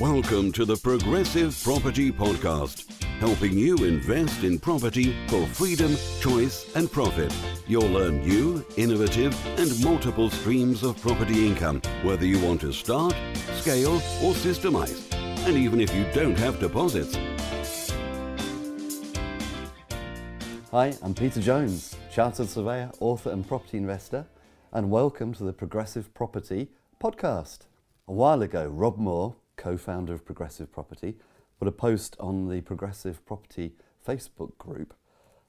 Welcome to the Progressive Property Podcast, helping you invest in property for freedom, choice, and profit. You'll learn new, innovative, and multiple streams of property income, whether you want to start, scale, or systemize, and even if you don't have deposits. Hi, I'm Peter Jones, Chartered Surveyor, author, and property investor, and welcome to the Progressive Property Podcast. A while ago, Rob Moore, co founder of Progressive Property, put a post on the Progressive Property Facebook group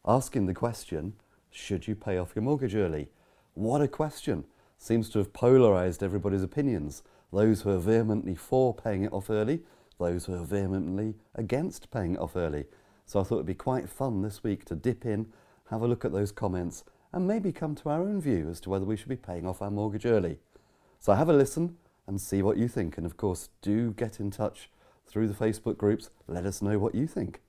asking the question Should you pay off your mortgage early? What a question! Seems to have polarised everybody's opinions. Those who are vehemently for paying it off early, those who are vehemently against paying it off early. So I thought it'd be quite fun this week to dip in, have a look at those comments, and maybe come to our own view as to whether we should be paying off our mortgage early. So have a listen and see what you think. And of course, do get in touch through the Facebook groups. Let us know what you think.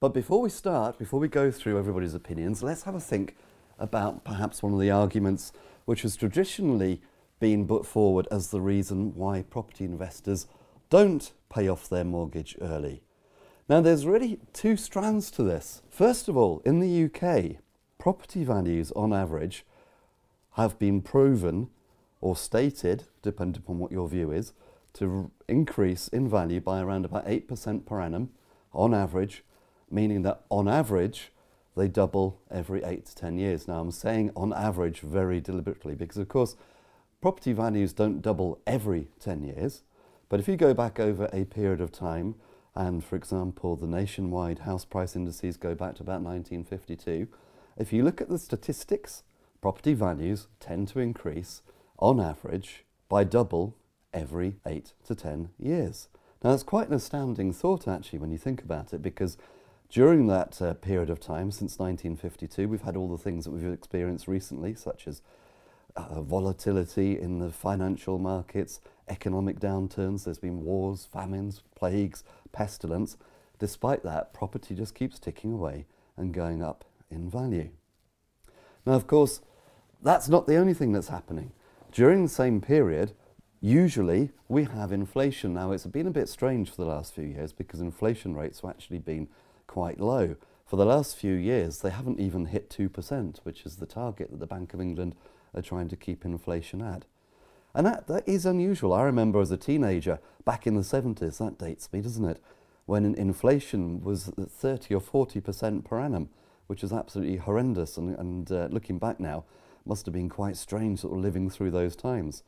But before we start, before we go through everybody's opinions, let's have a think about perhaps one of the arguments which has traditionally been put forward as the reason why property investors don't pay off their mortgage early. Now, there's really two strands to this. First of all, in the UK, property values on average have been proven or stated, depending upon what your view is, to increase in value by around about 8% per annum on average, meaning that on average they double every 8 to 10 years. Now, I'm saying on average very deliberately because, of course, property values don't double every 10 years, but if you go back over a period of time, and for example, the nationwide house price indices go back to about 1952, if you look at the statistics, property values tend to increase on average by double every 8 to 10 years. Now, that's quite an astounding thought actually when you think about it because during that uh, period of time, since 1952, we've had all the things that we've experienced recently, such as uh, volatility in the financial markets, economic downturns, there's been wars, famines, plagues, pestilence. Despite that, property just keeps ticking away and going up in value. Now, of course, that's not the only thing that's happening. During the same period, usually we have inflation. Now, it's been a bit strange for the last few years because inflation rates have actually been quite low. For the last few years, they haven't even hit 2%, which is the target that the Bank of England are trying to keep inflation at. And that, that is unusual. I remember as a teenager back in the 70s, that dates me, doesn't it? When inflation was 30 or 40% per annum, which is absolutely horrendous. And, and uh, looking back now, must have been quite strange sort of living through those times.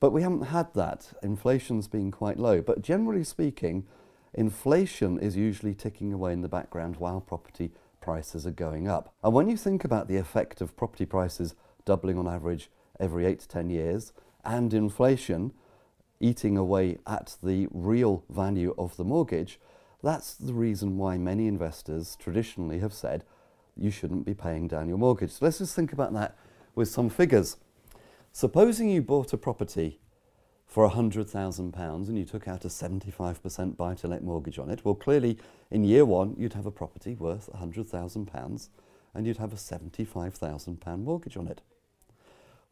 But we haven't had that. Inflation's been quite low. But generally speaking, inflation is usually ticking away in the background while property prices are going up. And when you think about the effect of property prices doubling on average every eight to 10 years, and inflation eating away at the real value of the mortgage, that's the reason why many investors traditionally have said you shouldn't be paying down your mortgage. So let's just think about that with some figures. Supposing you bought a property for £100,000 and you took out a 75% buy to let mortgage on it, well, clearly in year one you'd have a property worth £100,000 and you'd have a £75,000 mortgage on it.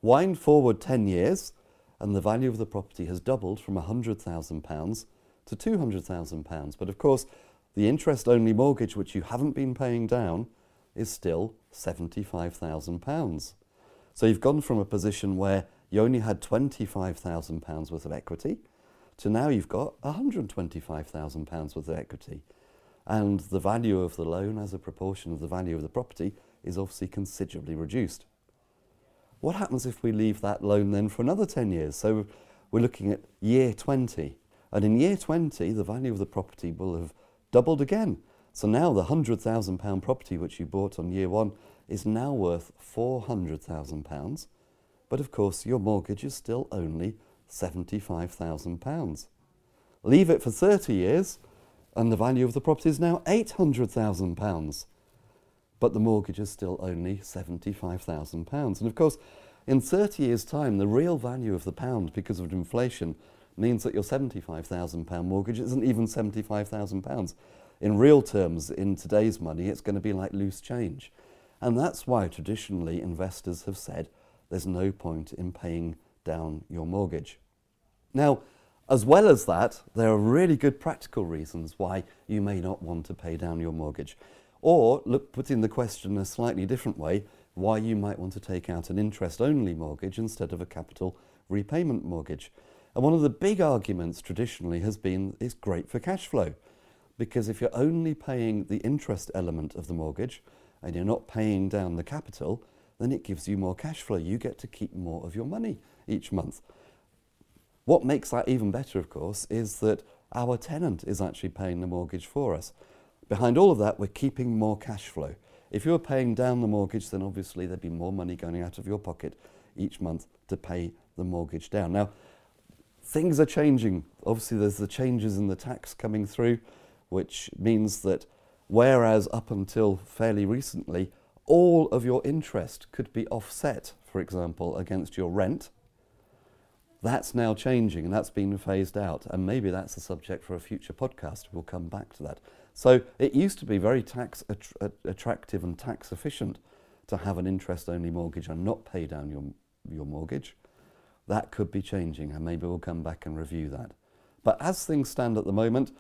Wind forward 10 years, and the value of the property has doubled from £100,000 to £200,000. But of course, the interest only mortgage which you haven't been paying down is still £75,000. So you've gone from a position where you only had £25,000 worth of equity to now you've got £125,000 worth of equity. And the value of the loan as a proportion of the value of the property is obviously considerably reduced. What happens if we leave that loan then for another 10 years? So we're looking at year 20. And in year 20, the value of the property will have doubled again. So now the £100,000 property which you bought on year one is now worth £400,000. But of course, your mortgage is still only £75,000. Leave it for 30 years, and the value of the property is now £800,000 but the mortgage is still only £75,000. And of course, in 30 years' time, the real value of the pound because of inflation means that your £75,000 mortgage isn't even £75,000. In real terms, in today's money, it's going to be like loose change. And that's why traditionally investors have said there's no point in paying down your mortgage. Now, As well as that, there are really good practical reasons why you may not want to pay down your mortgage. Or, look, putting the question a slightly different way, why you might want to take out an interest only mortgage instead of a capital repayment mortgage. And one of the big arguments traditionally has been it's great for cash flow. Because if you're only paying the interest element of the mortgage and you're not paying down the capital, then it gives you more cash flow. You get to keep more of your money each month. What makes that even better, of course, is that our tenant is actually paying the mortgage for us. Behind all of that, we're keeping more cash flow. If you were paying down the mortgage, then obviously there'd be more money going out of your pocket each month to pay the mortgage down. Now, things are changing. Obviously, there's the changes in the tax coming through, which means that whereas up until fairly recently, all of your interest could be offset, for example, against your rent, that's now changing and that's been phased out. And maybe that's a subject for a future podcast. We'll come back to that. So it used to be very tax att- attractive and tax efficient to have an interest only mortgage and not pay down your, your mortgage. That could be changing, and maybe we'll come back and review that. But as things stand at the moment,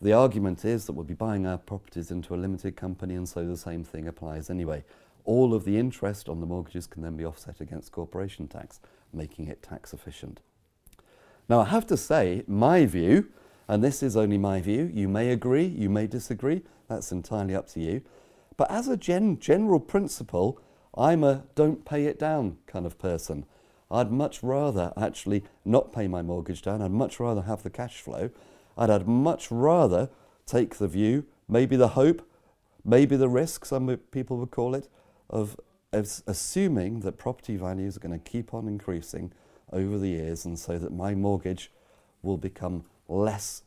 the argument is that we'll be buying our properties into a limited company, and so the same thing applies anyway. All of the interest on the mortgages can then be offset against corporation tax, making it tax efficient. Now, I have to say, my view, and this is only my view, you may agree, you may disagree, that's entirely up to you. But as a gen- general principle, I'm a don't pay it down kind of person. I'd much rather actually not pay my mortgage down. I'd much rather have the cash flow. I'd, I'd much rather take the view, maybe the hope, maybe the risk, some people would call it, of assuming that property values are going to keep on increasing over the years and so that my mortgage will become less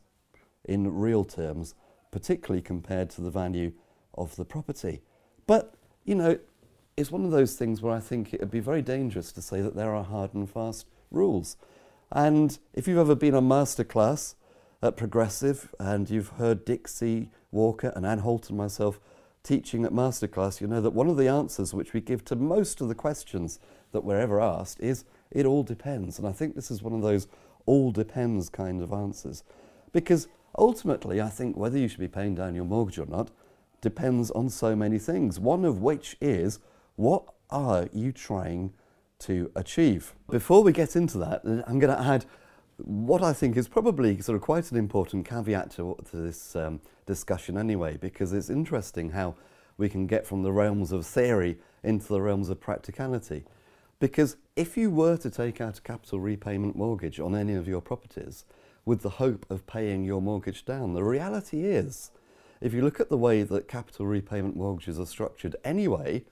in real terms, particularly compared to the value of the property. But, you know, it's one of those things where I think it would be very dangerous to say that there are hard and fast rules. And if you've ever been on masterclass at Progressive and you've heard Dixie Walker and Ann Holt and myself teaching at masterclass, you know that one of the answers which we give to most of the questions that we're ever asked is it all depends. And I think this is one of those all depends kind of answers. Because ultimately, I think whether you should be paying down your mortgage or not depends on so many things, one of which is what are you trying to achieve? Before we get into that, I'm going to add what I think is probably sort of quite an important caveat to, to this um, discussion anyway, because it's interesting how we can get from the realms of theory into the realms of practicality. Because if you were to take out a capital repayment mortgage on any of your properties with the hope of paying your mortgage down, the reality is, if you look at the way that capital repayment mortgages are structured anyway,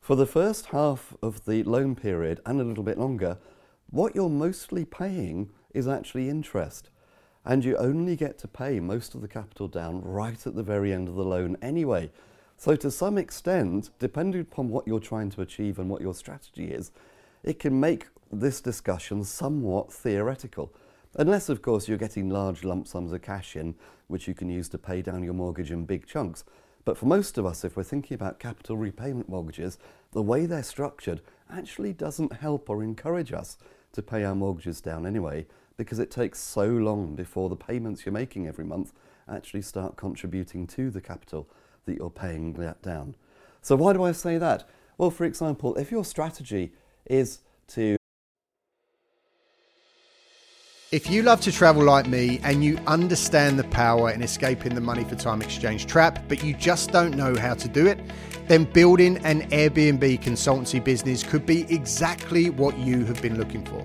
for the first half of the loan period and a little bit longer, what you're mostly paying is actually interest. And you only get to pay most of the capital down right at the very end of the loan anyway. So, to some extent, depending upon what you're trying to achieve and what your strategy is, it can make this discussion somewhat theoretical. Unless, of course, you're getting large lump sums of cash in, which you can use to pay down your mortgage in big chunks. But for most of us, if we're thinking about capital repayment mortgages, the way they're structured actually doesn't help or encourage us to pay our mortgages down anyway, because it takes so long before the payments you're making every month actually start contributing to the capital that you're paying that down. So why do I say that? Well, for example, if your strategy is to if you love to travel like me and you understand the power in escaping the money for time exchange trap, but you just don't know how to do it, then building an Airbnb consultancy business could be exactly what you have been looking for.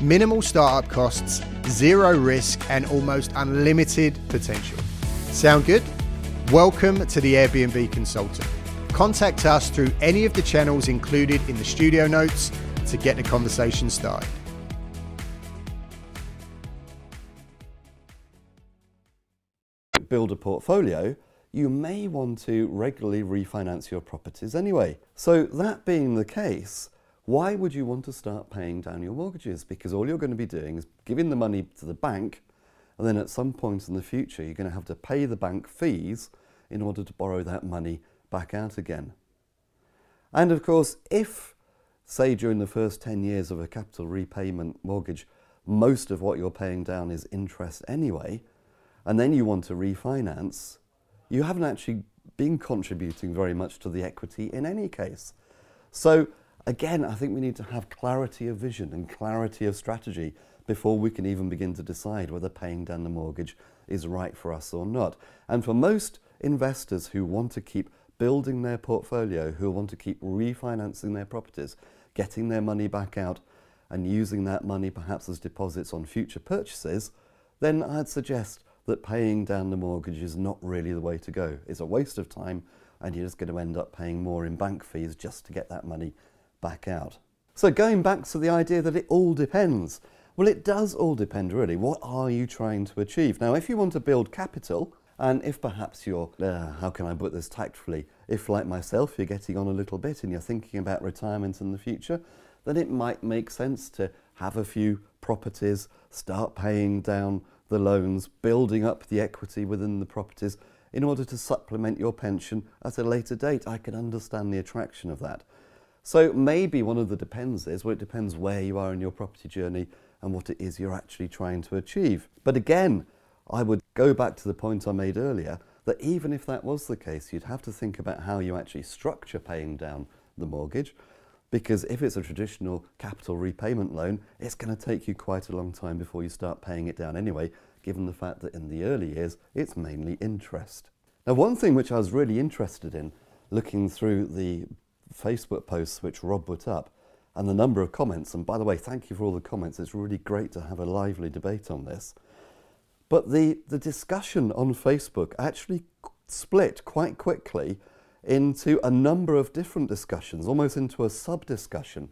minimal startup costs, zero risk, and almost unlimited potential. Sound good? Welcome to the Airbnb Consultant. Contact us through any of the channels included in the studio notes to get the conversation started. build a portfolio, you may want to regularly refinance your properties anyway. So, that being the case, why would you want to start paying down your mortgages? Because all you're going to be doing is giving the money to the bank, and then at some point in the future, you're going to have to pay the bank fees in order to borrow that money back out again. And of course, if, say, during the first 10 years of a capital repayment mortgage, most of what you're paying down is interest anyway, and then you want to refinance, you haven't actually been contributing very much to the equity in any case. So, again, I think we need to have clarity of vision and clarity of strategy before we can even begin to decide whether paying down the mortgage is right for us or not. And for most investors who want to keep building their portfolio, who want to keep refinancing their properties, getting their money back out, and using that money perhaps as deposits on future purchases, then I'd suggest that paying down the mortgage is not really the way to go. It's a waste of time, and you're just going to end up paying more in bank fees just to get that money back out. So, going back to the idea that it all depends. Well, it does all depend really. What are you trying to achieve? Now, if you want to build capital, and if perhaps you're, uh, how can I put this tactfully, if like myself you're getting on a little bit and you're thinking about retirement in the future, then it might make sense to have a few properties, start paying down the loans, building up the equity within the properties in order to supplement your pension at a later date. I can understand the attraction of that. So maybe one of the depends is, well, it depends where you are in your property journey and what it is you're actually trying to achieve. But again, I would go back to the point I made earlier that even if that was the case, you'd have to think about how you actually structure paying down the mortgage. Because if it's a traditional capital repayment loan, it's going to take you quite a long time before you start paying it down anyway, given the fact that in the early years it's mainly interest. Now, one thing which I was really interested in looking through the Facebook posts which Rob put up and the number of comments, and by the way, thank you for all the comments, it's really great to have a lively debate on this. But the, the discussion on Facebook actually split quite quickly into a number of different discussions, almost into a sub discussion.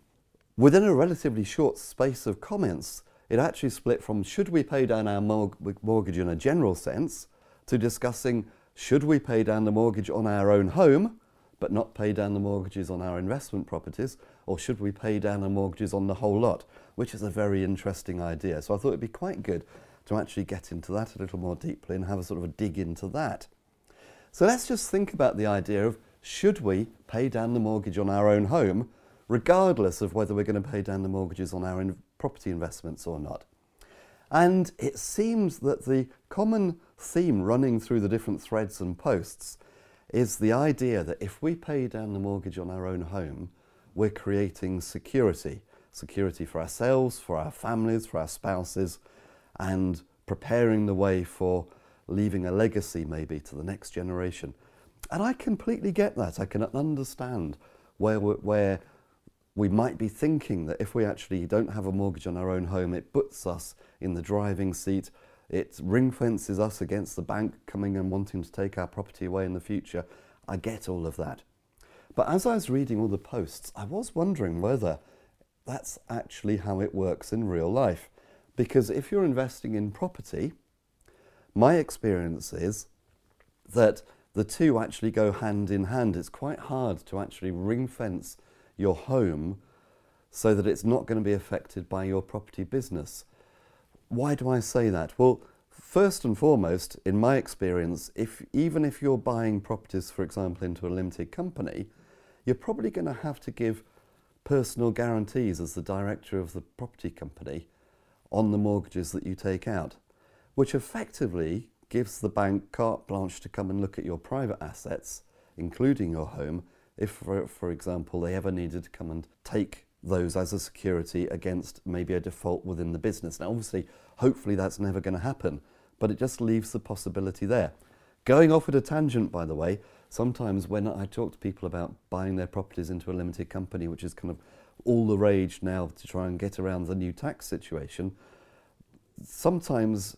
Within a relatively short space of comments, it actually split from should we pay down our mortgage in a general sense to discussing should we pay down the mortgage on our own home but not pay down the mortgages on our investment properties, or should we pay down the mortgages on the whole lot, which is a very interesting idea. So I thought it'd be quite good to actually get into that a little more deeply and have a sort of a dig into that. So let's just think about the idea of should we pay down the mortgage on our own home, regardless of whether we're going to pay down the mortgages on our in property investments or not. And it seems that the common theme running through the different threads and posts is the idea that if we pay down the mortgage on our own home, we're creating security security for ourselves, for our families, for our spouses, and preparing the way for leaving a legacy maybe to the next generation. And I completely get that. I can understand where, where we might be thinking that if we actually don't have a mortgage on our own home, it puts us in the driving seat. It ring fences us against the bank coming and wanting to take our property away in the future. I get all of that. But as I was reading all the posts, I was wondering whether that's actually how it works in real life. Because if you're investing in property, my experience is that the two actually go hand in hand. It's quite hard to actually ring fence your home so that it's not going to be affected by your property business. Why do I say that? Well, first and foremost, in my experience, if even if you're buying properties, for example, into a limited company, you're probably going to have to give personal guarantees as the director of the property company on the mortgages that you take out, which effectively gives the bank carte blanche to come and look at your private assets, including your home, if, for, for example, they ever needed to come and take those as a security against maybe a default within the business. Now, obviously, hopefully that's never going to happen, but it just leaves the possibility there. Going off at a tangent, by the way, sometimes when I talk to people about buying their properties into a limited company, which is kind of all the rage now to try and get around the new tax situation, sometimes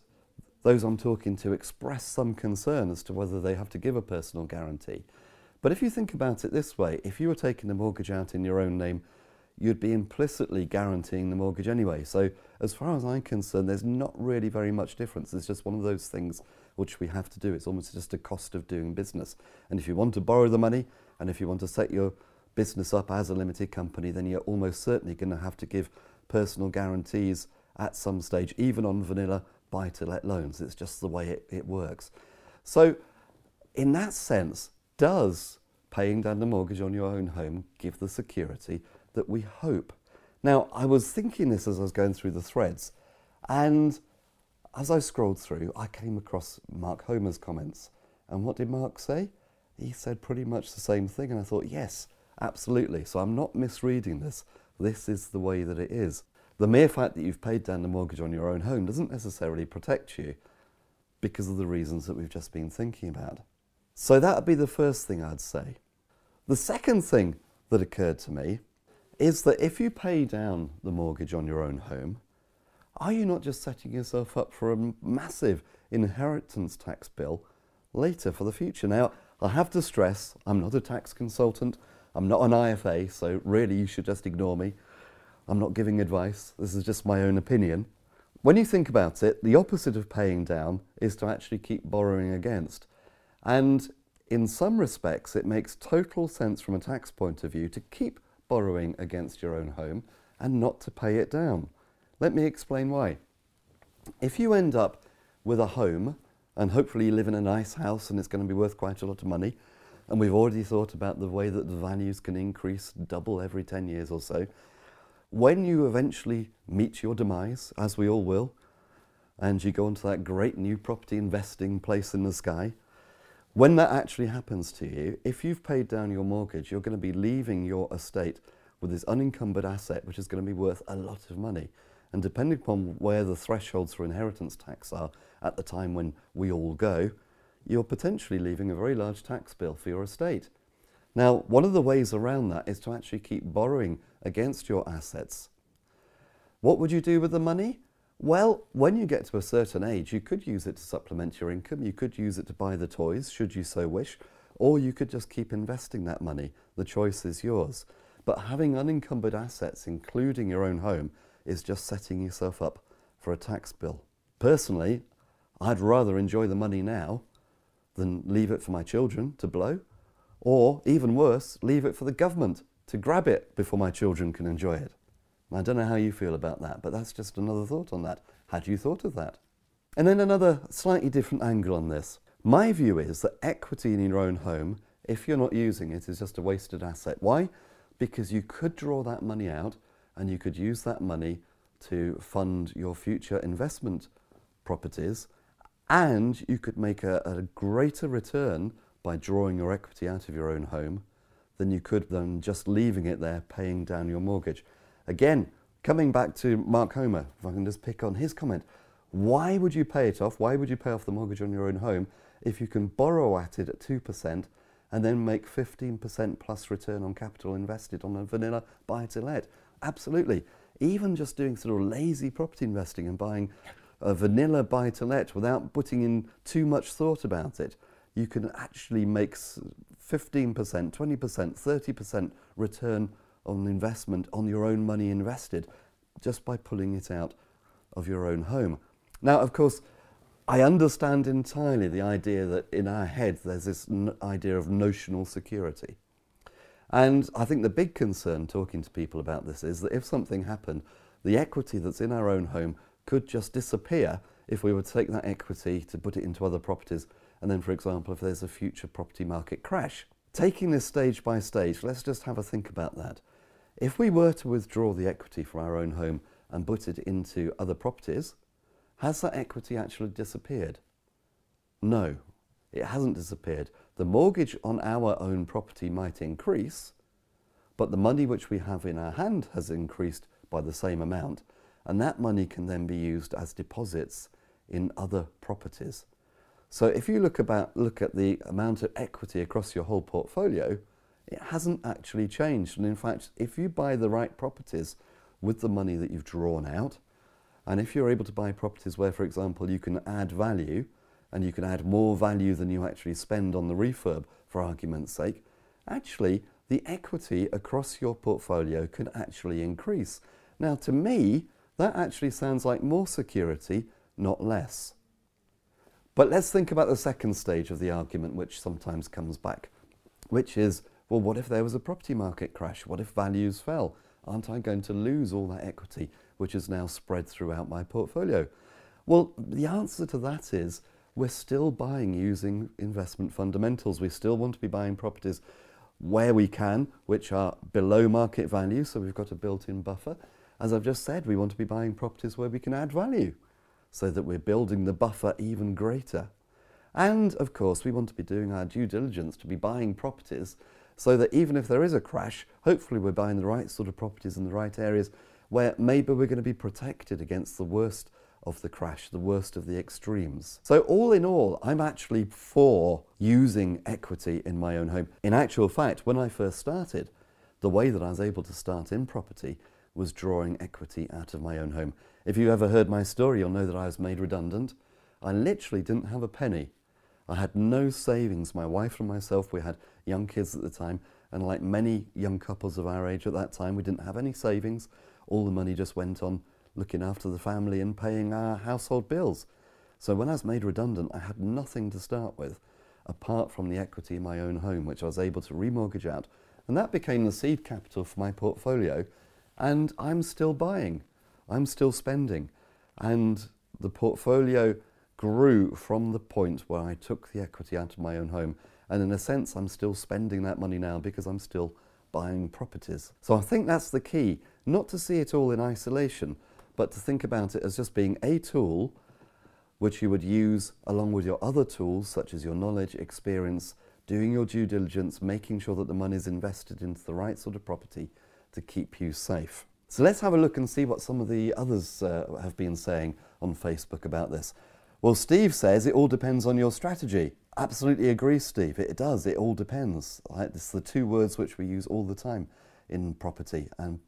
those I'm talking to express some concern as to whether they have to give a personal guarantee. But if you think about it this way, if you were taking a mortgage out in your own name, you'd be implicitly guaranteeing the mortgage anyway. So, as far as I'm concerned, there's not really very much difference. It's just one of those things which we have to do. It's almost just a cost of doing business. And if you want to borrow the money and if you want to set your business up as a limited company, then you're almost certainly going to have to give personal guarantees at some stage, even on vanilla buy to let loans. It's just the way it, it works. So, in that sense, does paying down the mortgage on your own home give the security that we hope? Now, I was thinking this as I was going through the threads, and as I scrolled through, I came across Mark Homer's comments. And what did Mark say? He said pretty much the same thing, and I thought, yes, Absolutely. So I'm not misreading this. This is the way that it is. The mere fact that you've paid down the mortgage on your own home doesn't necessarily protect you because of the reasons that we've just been thinking about. So that would be the first thing I'd say. The second thing that occurred to me is that if you pay down the mortgage on your own home, are you not just setting yourself up for a massive inheritance tax bill later for the future? Now, I have to stress I'm not a tax consultant. I'm not an IFA, so really you should just ignore me. I'm not giving advice, this is just my own opinion. When you think about it, the opposite of paying down is to actually keep borrowing against. And in some respects, it makes total sense from a tax point of view to keep borrowing against your own home and not to pay it down. Let me explain why. If you end up with a home, and hopefully you live in a nice house and it's going to be worth quite a lot of money, and we've already thought about the way that the values can increase double every 10 years or so. When you eventually meet your demise, as we all will, and you go into that great new property investing place in the sky, when that actually happens to you, if you've paid down your mortgage, you're going to be leaving your estate with this unencumbered asset, which is going to be worth a lot of money. And depending upon where the thresholds for inheritance tax are at the time when we all go, you're potentially leaving a very large tax bill for your estate. Now, one of the ways around that is to actually keep borrowing against your assets. What would you do with the money? Well, when you get to a certain age, you could use it to supplement your income, you could use it to buy the toys, should you so wish, or you could just keep investing that money. The choice is yours. But having unencumbered assets, including your own home, is just setting yourself up for a tax bill. Personally, I'd rather enjoy the money now than leave it for my children to blow, or even worse, leave it for the government to grab it before my children can enjoy it. I don't know how you feel about that, but that's just another thought on that. Had you thought of that? And then another slightly different angle on this. My view is that equity in your own home, if you're not using it, is just a wasted asset. Why? Because you could draw that money out and you could use that money to fund your future investment properties and you could make a, a greater return by drawing your equity out of your own home than you could than just leaving it there paying down your mortgage. Again, coming back to Mark Homer, if I can just pick on his comment, why would you pay it off? Why would you pay off the mortgage on your own home if you can borrow at it at 2% and then make 15% plus return on capital invested on a vanilla buy to let? Absolutely. Even just doing sort of lazy property investing and buying a vanilla buy to let without putting in too much thought about it, you can actually make 15%, 20%, 30% return on investment on your own money invested just by pulling it out of your own home. Now, of course, I understand entirely the idea that in our heads there's this idea of notional security. And I think the big concern talking to people about this is that if something happened, the equity that's in our own home could just disappear if we were to take that equity to put it into other properties and then, for example, if there's a future property market crash. Taking this stage by stage, let's just have a think about that. If we were to withdraw the equity from our own home and put it into other properties, has that equity actually disappeared? No, it hasn't disappeared. The mortgage on our own property might increase, but the money which we have in our hand has increased by the same amount and that money can then be used as deposits in other properties. So if you look about look at the amount of equity across your whole portfolio, it hasn't actually changed. And in fact, if you buy the right properties with the money that you've drawn out, and if you're able to buy properties where, for example, you can add value and you can add more value than you actually spend on the refurb, for argument's sake, actually the equity across your portfolio can actually increase. Now, to me, that actually sounds like more security, not less. But let's think about the second stage of the argument, which sometimes comes back, which is well, what if there was a property market crash? What if values fell? Aren't I going to lose all that equity, which is now spread throughout my portfolio? Well, the answer to that is we're still buying using investment fundamentals. We still want to be buying properties where we can, which are below market value, so we've got a built in buffer. As I've just said, we want to be buying properties where we can add value so that we're building the buffer even greater. And of course, we want to be doing our due diligence to be buying properties so that even if there is a crash, hopefully we're buying the right sort of properties in the right areas where maybe we're going to be protected against the worst of the crash, the worst of the extremes. So, all in all, I'm actually for using equity in my own home. In actual fact, when I first started, the way that I was able to start in property was drawing equity out of my own home. If you ever heard my story, you'll know that I was made redundant. I literally didn't have a penny. I had no savings. My wife and myself, we had young kids at the time, and like many young couples of our age at that time, we didn't have any savings. All the money just went on looking after the family and paying our household bills. So when I was made redundant, I had nothing to start with apart from the equity in my own home, which I was able to remortgage out. And that became the seed capital for my portfolio. And I'm still buying, I'm still spending. And the portfolio grew from the point where I took the equity out of my own home. And in a sense, I'm still spending that money now because I'm still buying properties. So I think that's the key, not to see it all in isolation, but to think about it as just being a tool which you would use along with your other tools, such as your knowledge, experience, doing your due diligence, making sure that the money is invested into the right sort of property to keep you safe. So let's have a look and see what some of the others uh, have been saying on Facebook about this. Well, Steve says it all depends on your strategy. Absolutely agree, Steve. It does. It all depends. Right? It's the two words which we use all the time in property. And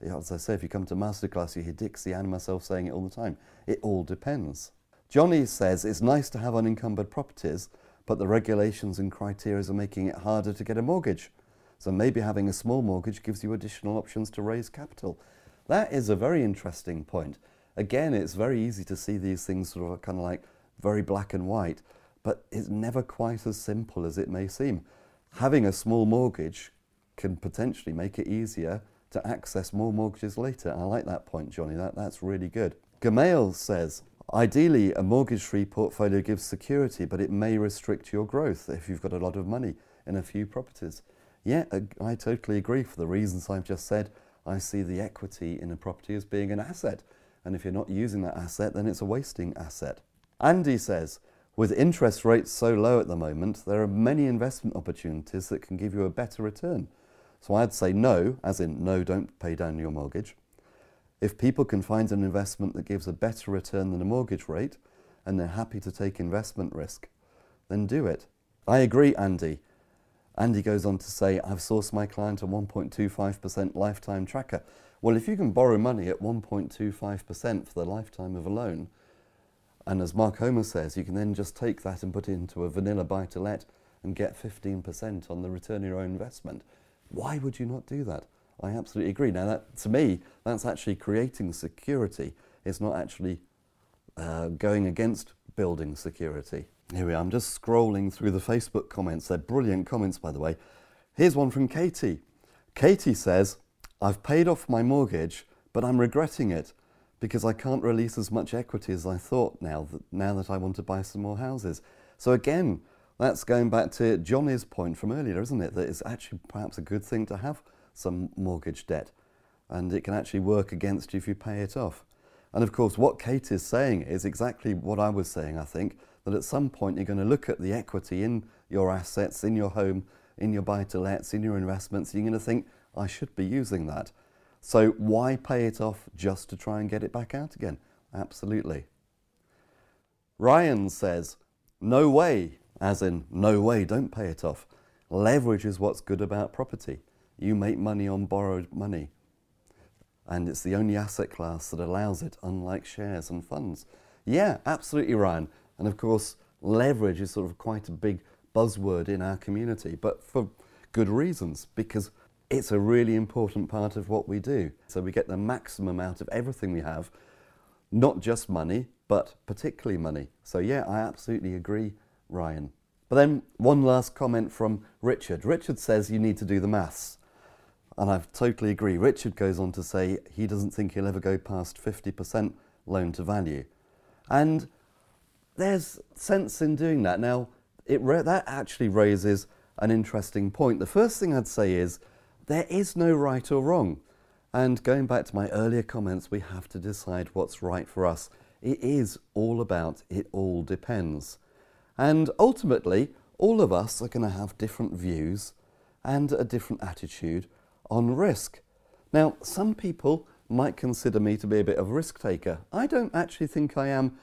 as I say, if you come to masterclass, you hear Dixie and myself saying it all the time. It all depends. Johnny says it's nice to have unencumbered properties, but the regulations and criteria are making it harder to get a mortgage. So maybe having a small mortgage gives you additional options to raise capital. That is a very interesting point again, it's very easy to see these things sort of kind of like very black and white, but it's never quite as simple as it may seem. Having a small mortgage can potentially make it easier to access more mortgages later. I like that point, Johnny. That, that's really good. Gamail says, ideally, a mortgage free portfolio gives security, but it may restrict your growth if you've got a lot of money in a few properties. Yeah, I totally agree. For the reasons I've just said, I see the equity in a property as being an asset. And if you're not using that asset, then it's a wasting asset. Andy says, with interest rates so low at the moment, there are many investment opportunities that can give you a better return. So I'd say no, as in no, don't pay down your mortgage. If people can find an investment that gives a better return than a mortgage rate and they're happy to take investment risk, then do it. I agree, Andy. Andy goes on to say, I've sourced my client a 1.25% lifetime tracker. Well, if you can borrow money at 1.25% for the lifetime of a loan, and as Mark Homer says, you can then just take that and put it into a vanilla buy to let and get 15% on the return of your own investment. Why would you not do that? I absolutely agree. Now, that, to me, that's actually creating security. It's not actually uh, going against building security. Here we are. I'm just scrolling through the Facebook comments. They're brilliant comments, by the way. Here's one from Katie. Katie says, I've paid off my mortgage, but I'm regretting it because I can't release as much equity as I thought now that, now that I want to buy some more houses. So again, that's going back to Johnny's point from earlier, isn't it? That it's actually perhaps a good thing to have some mortgage debt and it can actually work against you if you pay it off. And of course, what Kate is saying is exactly what I was saying, I think, that at some point you're going to look at the equity in your assets, in your home, in your buy to lets, in your investments, you're going to think, I should be using that. So why pay it off just to try and get it back out again? Absolutely. Ryan says, no way, as in, no way, don't pay it off. Leverage is what's good about property. You make money on borrowed money. And it's the only asset class that allows it, unlike shares and funds. Yeah, absolutely, Ryan. And of course, leverage is sort of quite a big buzzword in our community, but for good reasons, because it's a really important part of what we do. So we get the maximum out of everything we have, not just money, but particularly money. So, yeah, I absolutely agree, Ryan. But then, one last comment from Richard. Richard says you need to do the maths. And I totally agree. Richard goes on to say he doesn't think he'll ever go past 50% loan to value. And there's sense in doing that. Now, it that actually raises an interesting point. The first thing I'd say is there is no right or wrong. And going back to my earlier comments, we have to decide what's right for us. It is all about it all depends. And ultimately, all of us are going to have different views and a different attitude on risk. Now, some people might consider me to be a bit of a risk taker. I don't actually think I am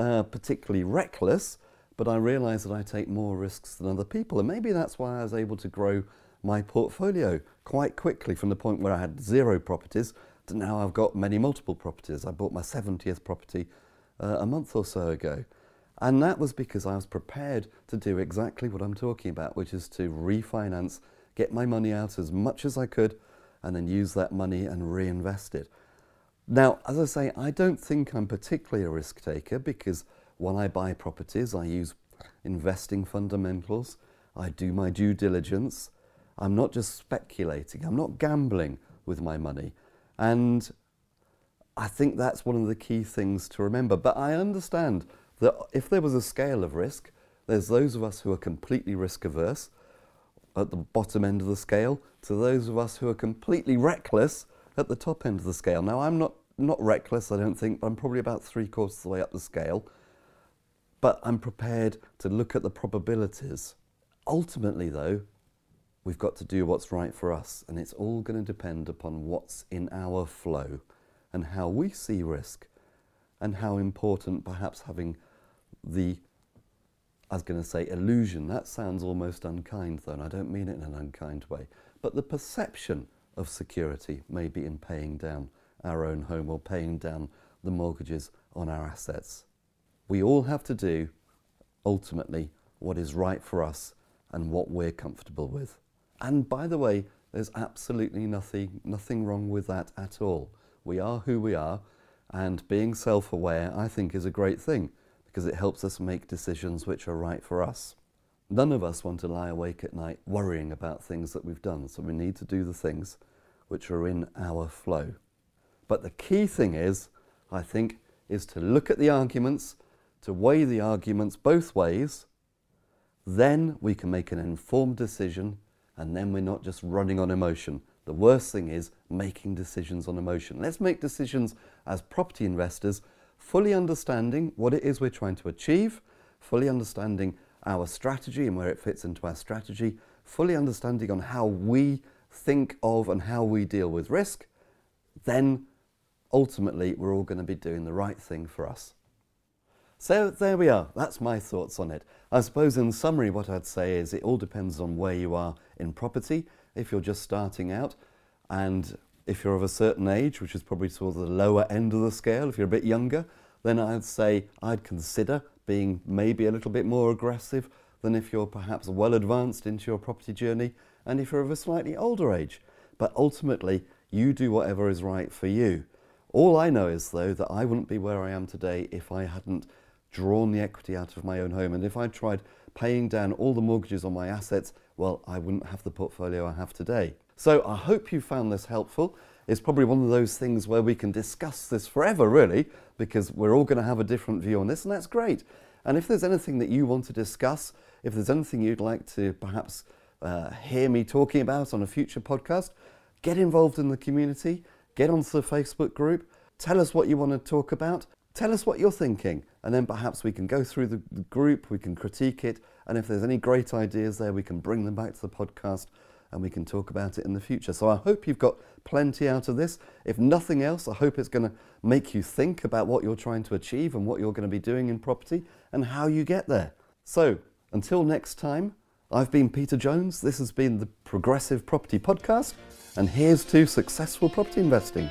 uh, particularly reckless, but I realise that I take more risks than other people. And maybe that's why I was able to grow my portfolio quite quickly from the point where I had zero properties to now I've got many multiple properties. I bought my 70th property uh, a month or so ago. And that was because I was prepared to do exactly what I'm talking about, which is to refinance get my money out as much as I could, and then use that money and reinvest it. Now, as I say, I don't think I'm particularly a risk taker because when I buy properties, I use investing fundamentals, I do my due diligence. I'm not just speculating, I'm not gambling with my money. And I think that's one of the key things to remember. But I understand that if there was a scale of risk, there's those of us who are completely risk averse at the bottom end of the scale to those of us who are completely reckless at the top end of the scale. Now, I'm not, not reckless, I don't think, but I'm probably about three quarters of the way up the scale. But I'm prepared to look at the probabilities. Ultimately, though, we've got to do what's right for us, and it's all going to depend upon what's in our flow and how we see risk and how important perhaps having the I was going to say illusion. That sounds almost unkind, though, and I don't mean it in an unkind way. But the perception of security, maybe in paying down our own home or paying down the mortgages on our assets. We all have to do, ultimately, what is right for us and what we're comfortable with. And by the way, there's absolutely nothing, nothing wrong with that at all. We are who we are, and being self aware, I think, is a great thing because it helps us make decisions which are right for us. None of us want to lie awake at night worrying about things that we've done, so we need to do the things which are in our flow. But the key thing is, I think, is to look at the arguments, to weigh the arguments both ways, then we can make an informed decision, and then we're not just running on emotion. The worst thing is making decisions on emotion. Let's make decisions as property investors fully understanding what it is we're trying to achieve, fully understanding our strategy and where it fits into our strategy, fully understanding on how we think of and how we deal with risk, then ultimately we're all going to be doing the right thing for us. So there we are, that's my thoughts on it. I suppose in summary what I'd say is it all depends on where you are in property. If you're just starting out and if you're of a certain age, which is probably towards the lower end of the scale, if you're a bit younger, then I'd say I'd consider being maybe a little bit more aggressive than if you're perhaps well advanced into your property journey and if you're of a slightly older age. But ultimately, you do whatever is right for you. All I know is, though, that I wouldn't be where I am today if I hadn't drawn the equity out of my own home. And if I tried paying down all the mortgages on my assets, well, I wouldn't have the portfolio I have today. So I hope you found this helpful. It's probably one of those things where we can discuss this forever, really, because we're all going to have a different view on this, and that's great. And if there's anything that you want to discuss, if there's anything you'd like to perhaps uh, hear me talking about on a future podcast, get involved in the community, get onto the Facebook group, tell us what you want to talk about, tell us what you're thinking, and then perhaps we can go through the, group, we can critique it, and if there's any great ideas there, we can bring them back to the podcast and we can talk about it in the future. So I hope you've got plenty out of this. If nothing else, I hope it's going to make you think about what you're trying to achieve and what you're going to be doing in property and how you get there. So until next time, I've been Peter Jones. This has been the Progressive Property Podcast, and here's to successful property investing.